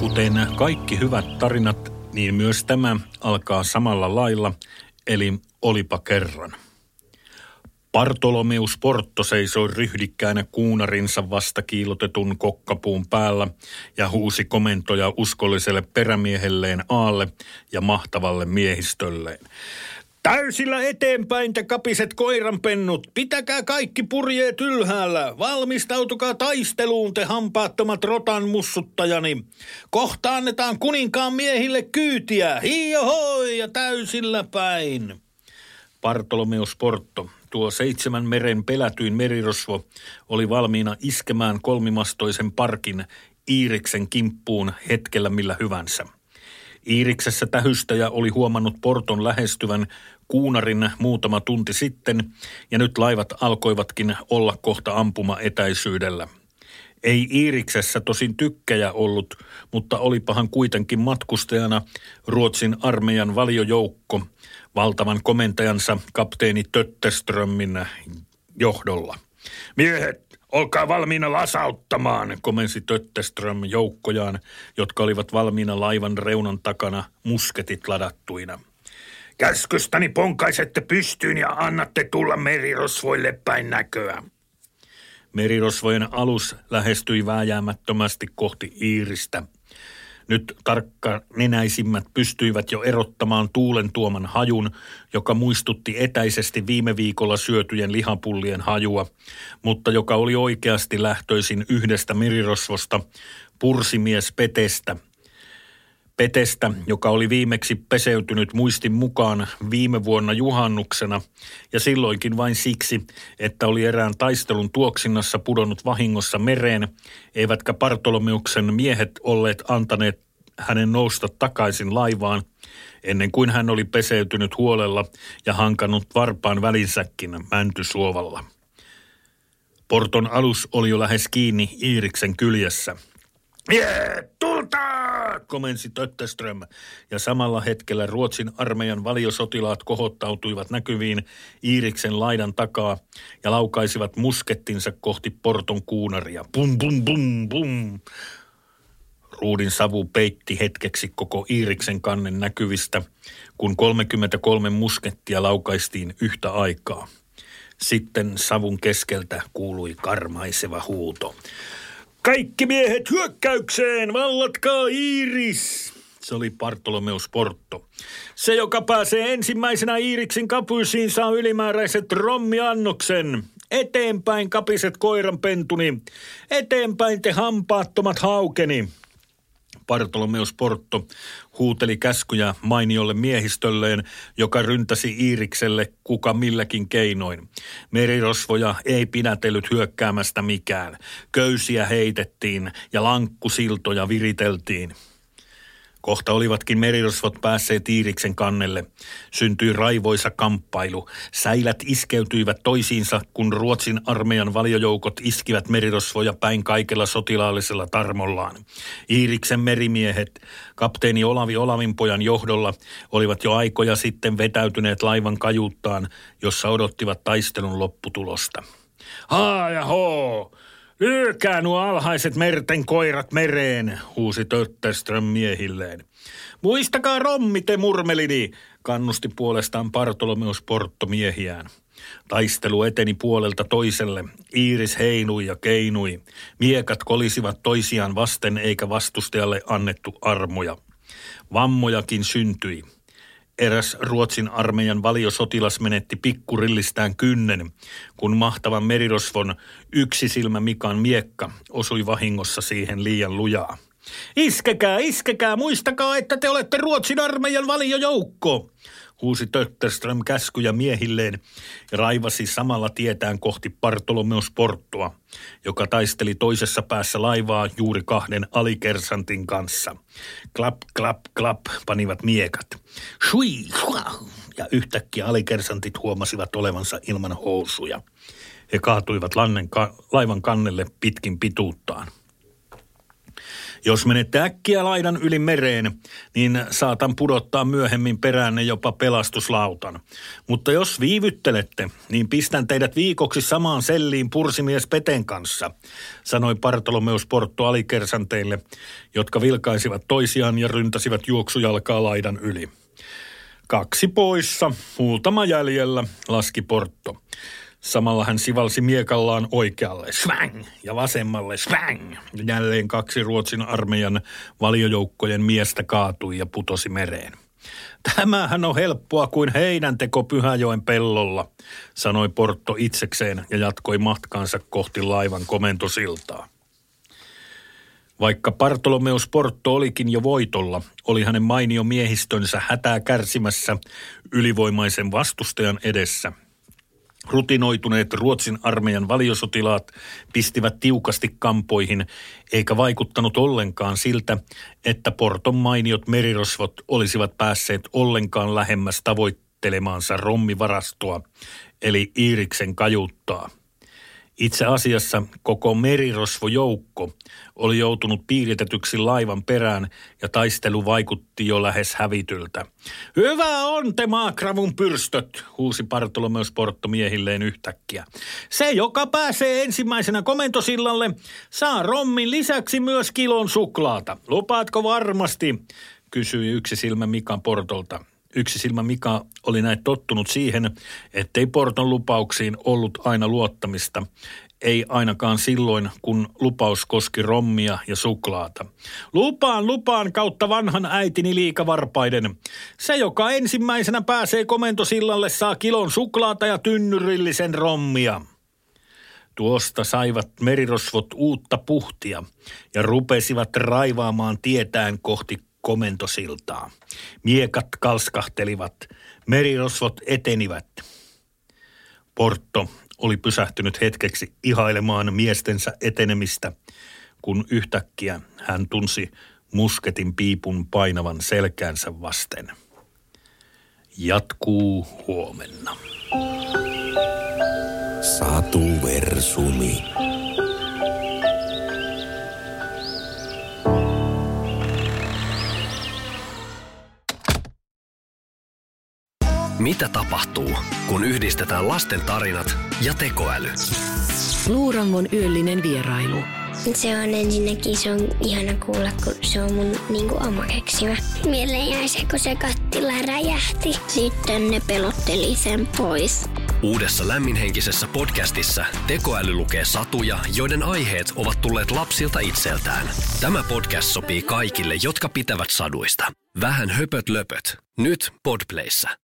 Kuten kaikki hyvät tarinat, niin myös tämä alkaa samalla lailla, eli olipa kerran. Bartolomeus Porto seisoi ryhdikkäänä kuunarinsa vasta kiilotetun kokkapuun päällä ja huusi komentoja uskolliselle perämiehelleen Aalle ja mahtavalle miehistölleen. Täysillä eteenpäin te kapiset koiranpennut. Pitäkää kaikki purjeet ylhäällä. Valmistautukaa taisteluun te hampaattomat rotan mussuttajani. Kohta annetaan kuninkaan miehille kyytiä. Hiijohoi ja täysillä päin. Bartolomeus Porto, tuo seitsemän meren pelätyin merirosvo, oli valmiina iskemään kolmimastoisen parkin Iiriksen kimppuun hetkellä millä hyvänsä – Iiriksessä tähystäjä oli huomannut Porton lähestyvän kuunarin muutama tunti sitten, ja nyt laivat alkoivatkin olla kohta ampuma etäisyydellä. Ei Iiriksessä tosin tykkäjä ollut, mutta olipahan kuitenkin matkustajana Ruotsin armeijan valiojoukko valtavan komentajansa kapteeni Tötteströmmin johdolla. Miehet, Olkaa valmiina lasauttamaan, komensi Tötteström joukkojaan, jotka olivat valmiina laivan reunan takana musketit ladattuina. Käskystäni ponkaisette pystyyn ja annatte tulla merirosvoille päin näköä. Merirosvojen alus lähestyi vääjäämättömästi kohti Iiristä – nyt tarkka nenäisimmät pystyivät jo erottamaan tuulen tuoman hajun, joka muistutti etäisesti viime viikolla syötyjen lihapullien hajua, mutta joka oli oikeasti lähtöisin yhdestä merirosvosta, pursimies Petestä – Petestä, joka oli viimeksi peseytynyt muistin mukaan viime vuonna juhannuksena. Ja silloinkin vain siksi, että oli erään taistelun tuoksinnassa pudonnut vahingossa mereen, eivätkä Partolomeuksen miehet olleet antaneet hänen nousta takaisin laivaan, ennen kuin hän oli peseytynyt huolella ja hankannut varpaan välinsäkin mäntysuovalla. Porton alus oli jo lähes kiinni Iiriksen kyljessä – Tulta! komensi Tötteström, ja samalla hetkellä Ruotsin armeijan valiosotilaat kohottautuivat näkyviin Iiriksen laidan takaa ja laukaisivat muskettinsa kohti porton kuunaria. Bum, bum, bum, bum. Ruudin savu peitti hetkeksi koko Iiriksen kannen näkyvistä, kun 33 muskettia laukaistiin yhtä aikaa. Sitten savun keskeltä kuului karmaiseva huuto. Kaikki miehet hyökkäykseen, vallatkaa Iiris! Se oli Bartolomeus Porto. Se, joka pääsee ensimmäisenä Iiriksin kapuisiin, saa ylimääräiset rommiannoksen. Eteenpäin kapiset koiranpentuni. Eteenpäin te hampaattomat haukeni. Bartolomeus Porto huuteli käskyjä mainiolle miehistölleen, joka ryntäsi Iirikselle kuka milläkin keinoin. Merirosvoja ei pidätellyt hyökkäämästä mikään. Köysiä heitettiin ja lankkusiltoja viriteltiin. Kohta olivatkin merirosvot päässeet Iiriksen kannelle. Syntyi raivoisa kamppailu. Säilät iskeytyivät toisiinsa, kun Ruotsin armeijan valiojoukot iskivät merirosvoja päin kaikella sotilaallisella tarmollaan. Iiriksen merimiehet, kapteeni Olavi Olavinpojan johdolla, olivat jo aikoja sitten vetäytyneet laivan kajuuttaan, jossa odottivat taistelun lopputulosta. Haa ja hoo! Lyökää nuo alhaiset merten koirat mereen, huusi Tötterström miehilleen. Muistakaa rommi te murmelini, kannusti puolestaan Bartolomeus Porto miehiään. Taistelu eteni puolelta toiselle. Iiris heinui ja keinui. Miekat kolisivat toisiaan vasten eikä vastustajalle annettu armoja. Vammojakin syntyi eräs Ruotsin armeijan valiosotilas menetti pikkurillistään kynnen, kun mahtavan merirosvon yksi silmä Mikan miekka osui vahingossa siihen liian lujaa. Iskekää, iskekää, muistakaa, että te olette Ruotsin armeijan valiojoukko, huusi Tötterström käskyjä miehilleen ja raivasi samalla tietään kohti Bartolomeus Porttua, joka taisteli toisessa päässä laivaa juuri kahden alikersantin kanssa. Klap, klap, klap panivat miekat. Shui, ja yhtäkkiä alikersantit huomasivat olevansa ilman housuja. He kaatuivat lannen ka- laivan kannelle pitkin pituuttaan. Jos menette äkkiä laidan yli mereen, niin saatan pudottaa myöhemmin peräänne jopa pelastuslautan. Mutta jos viivyttelette, niin pistän teidät viikoksi samaan selliin pursimies Peten kanssa, sanoi Bartolomeus Porto alikersanteille, jotka vilkaisivat toisiaan ja ryntäsivät juoksujalkaa laidan yli. Kaksi poissa, muutama jäljellä, laski Porto. Samalla hän sivalsi miekallaan oikealle, svang, ja vasemmalle, svang. Ja jälleen kaksi Ruotsin armeijan valiojoukkojen miestä kaatui ja putosi mereen. Tämähän on helppoa kuin heinänteko Pyhäjoen pellolla, sanoi Porto itsekseen ja jatkoi matkaansa kohti laivan komentosiltaa. Vaikka Bartolomeus Porto olikin jo voitolla, oli hänen mainio miehistönsä hätää kärsimässä ylivoimaisen vastustajan edessä – Rutinoituneet Ruotsin armeijan valiosotilaat pistivät tiukasti kampoihin, eikä vaikuttanut ollenkaan siltä, että Porton mainiot merirosvot olisivat päässeet ollenkaan lähemmäs tavoittelemaansa rommivarastoa, eli Iiriksen kajuttaa. Itse asiassa koko merirosvojoukko oli joutunut piiritetyksi laivan perään ja taistelu vaikutti jo lähes hävityltä. Hyvä on te maakravun pyrstöt, huusi Bartolomeus Porto miehilleen yhtäkkiä. Se, joka pääsee ensimmäisenä komentosillalle, saa rommin lisäksi myös kilon suklaata. Lupaatko varmasti? kysyi yksi silmä Mikan Portolta. Yksi silmä Mika oli näin tottunut siihen, ettei Porton lupauksiin ollut aina luottamista, ei ainakaan silloin, kun lupaus koski rommia ja suklaata. Lupaan, lupaan kautta vanhan äitini liikavarpaiden. Se, joka ensimmäisenä pääsee komentosillalle, saa kilon suklaata ja tynnyrillisen rommia. Tuosta saivat merirosvot uutta puhtia ja rupesivat raivaamaan tietään kohti komentosiltaa. Miekat kalskahtelivat, merirosvot etenivät. Porto oli pysähtynyt hetkeksi ihailemaan miestensä etenemistä, kun yhtäkkiä hän tunsi musketin piipun painavan selkäänsä vasten. Jatkuu huomenna. Satu Versumi. Mitä tapahtuu, kun yhdistetään lasten tarinat ja tekoäly? Luurangon yöllinen vierailu. Se on ensinnäkin, se on ihana kuulla, kun se on mun niinku oma keksimä. Mieleen jäi se, kun se kattila räjähti. Sitten ne pelotteli sen pois. Uudessa lämminhenkisessä podcastissa tekoäly lukee satuja, joiden aiheet ovat tulleet lapsilta itseltään. Tämä podcast sopii kaikille, jotka pitävät saduista. Vähän höpöt löpöt. Nyt Podplayssä.